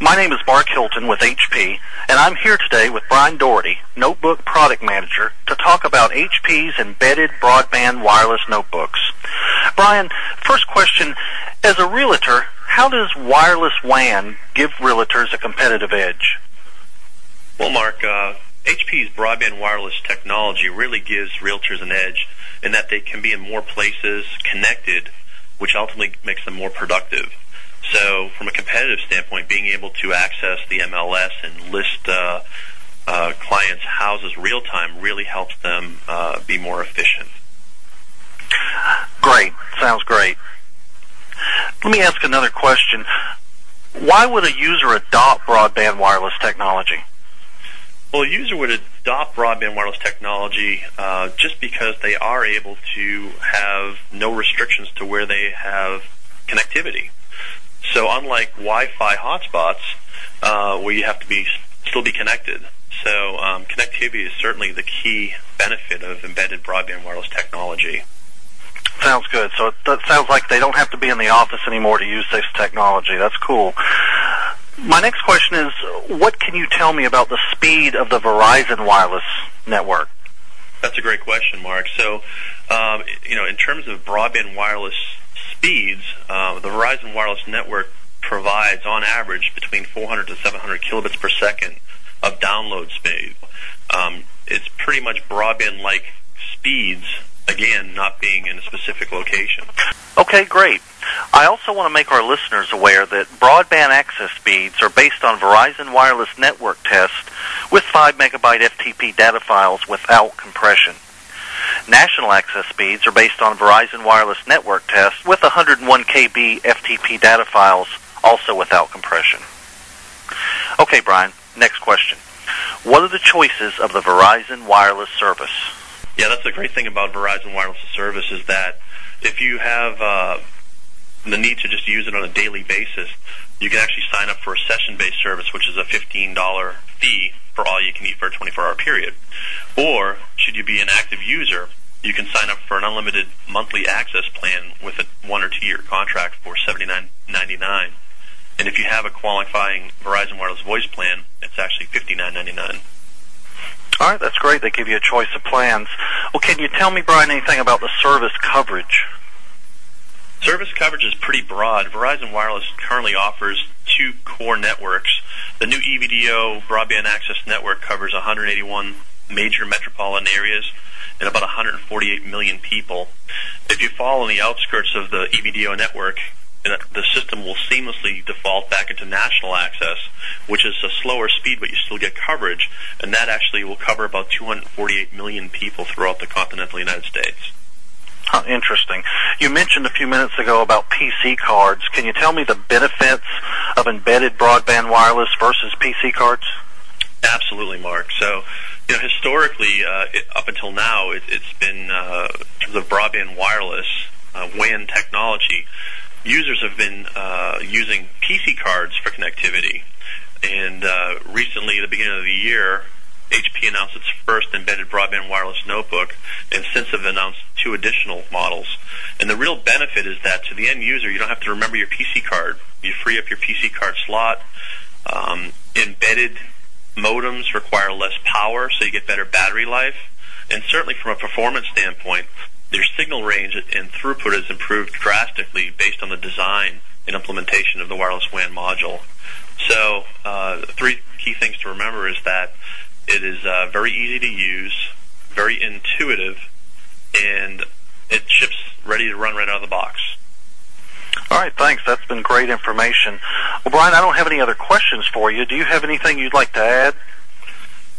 My name is Mark Hilton with HP, and I'm here today with Brian Doherty, Notebook Product Manager, to talk about HP's embedded broadband wireless notebooks. Brian, first question, as a realtor, how does wireless WAN give realtors a competitive edge? Well, Mark, uh, HP's broadband wireless technology really gives realtors an edge in that they can be in more places connected, which ultimately makes them more productive. So, from a competitive standpoint, being able to access the MLS and list uh, uh, clients' houses real time really helps them uh, be more efficient. Great. Sounds great. Let me ask another question. Why would a user adopt broadband wireless technology? Well, a user would adopt broadband wireless technology uh, just because they are able to have no restrictions to where they have connectivity. So unlike Wi-Fi hotspots, uh, where you have to be still be connected, so um, connectivity is certainly the key benefit of embedded broadband wireless technology. Sounds good. So it sounds like they don't have to be in the office anymore to use this technology. That's cool. My next question is, what can you tell me about the speed of the Verizon wireless network? That's a great question, Mark. So, um, you know, in terms of broadband wireless speeds, uh, the Verizon wireless network provides, on average, between 400 to 700 kilobits per second of download speed. Um, it's pretty much broadband-like speeds, again, not being in a specific location. Okay, great. I also want to make our listeners aware that broadband access speeds are based on Verizon Wireless Network tests with 5 megabyte FTP data files without compression. National access speeds are based on Verizon Wireless Network tests with 101 KB FTP data files, also without compression. Okay, Brian, next question. What are the choices of the Verizon Wireless service? Yeah, that's the great thing about Verizon Wireless service is that if you have uh, the need to just use it on a daily basis, you can actually sign up for a session-based service, which is a $15 fee for all you can eat for a 24-hour period. Or, should you be an active user, you can sign up for an unlimited monthly access plan with a one or two year contract for $79.99. And if you have a qualifying Verizon Wireless voice plan, it's actually $59.99. All right, that's great. They give you a choice of plans. Well, can you tell me, Brian, anything about the service coverage? Service coverage is pretty broad. Verizon Wireless currently offers two core networks. The new EVDO broadband access network covers 181 major metropolitan areas and about 148 million people. If you fall on the outskirts of the EVDO network, the system will seamlessly default back into national access, which is a slower speed, but you still get coverage, and that actually will cover about 248 million people throughout the continental United States. Huh, interesting. You mentioned a few minutes ago about PC cards. Can you tell me the benefits of embedded broadband wireless versus PC cards? Absolutely, Mark. So, you know, historically, uh, it, up until now, it, has been uh, broadband wireless uh, WAN technology. Users have been uh, using PC cards for connectivity, and uh, recently, at the beginning of the year, HP announced its first embedded broadband wireless notebook, and since have announced two additional models. And the real benefit is that to the end user, you don't have to remember your PC card. You free up your PC card slot. Um, embedded modems require less power, so you get better battery life. And certainly from a performance standpoint, their signal range and throughput has improved drastically based on the design and implementation of the wireless WAN module. So, uh, three key things to remember is that it is uh, very easy to use, very intuitive, and it ships ready to run right out of the box. All right, thanks. That's been great information. Well, Brian, I don't have any other questions for you. Do you have anything you'd like to add?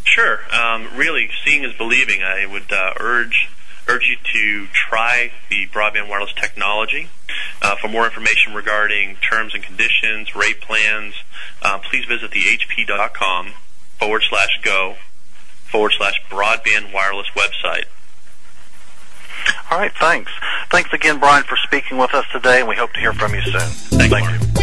Sure. Um, really, seeing is believing. I would uh, urge urge you to try the broadband wireless technology. Uh, for more information regarding terms and conditions, rate plans, uh, please visit the hp.com forward slash go forward slash broadband wireless website. All right, thanks. Thanks again, Brian, for speaking with us today, and we hope to hear from you soon. Thank, you.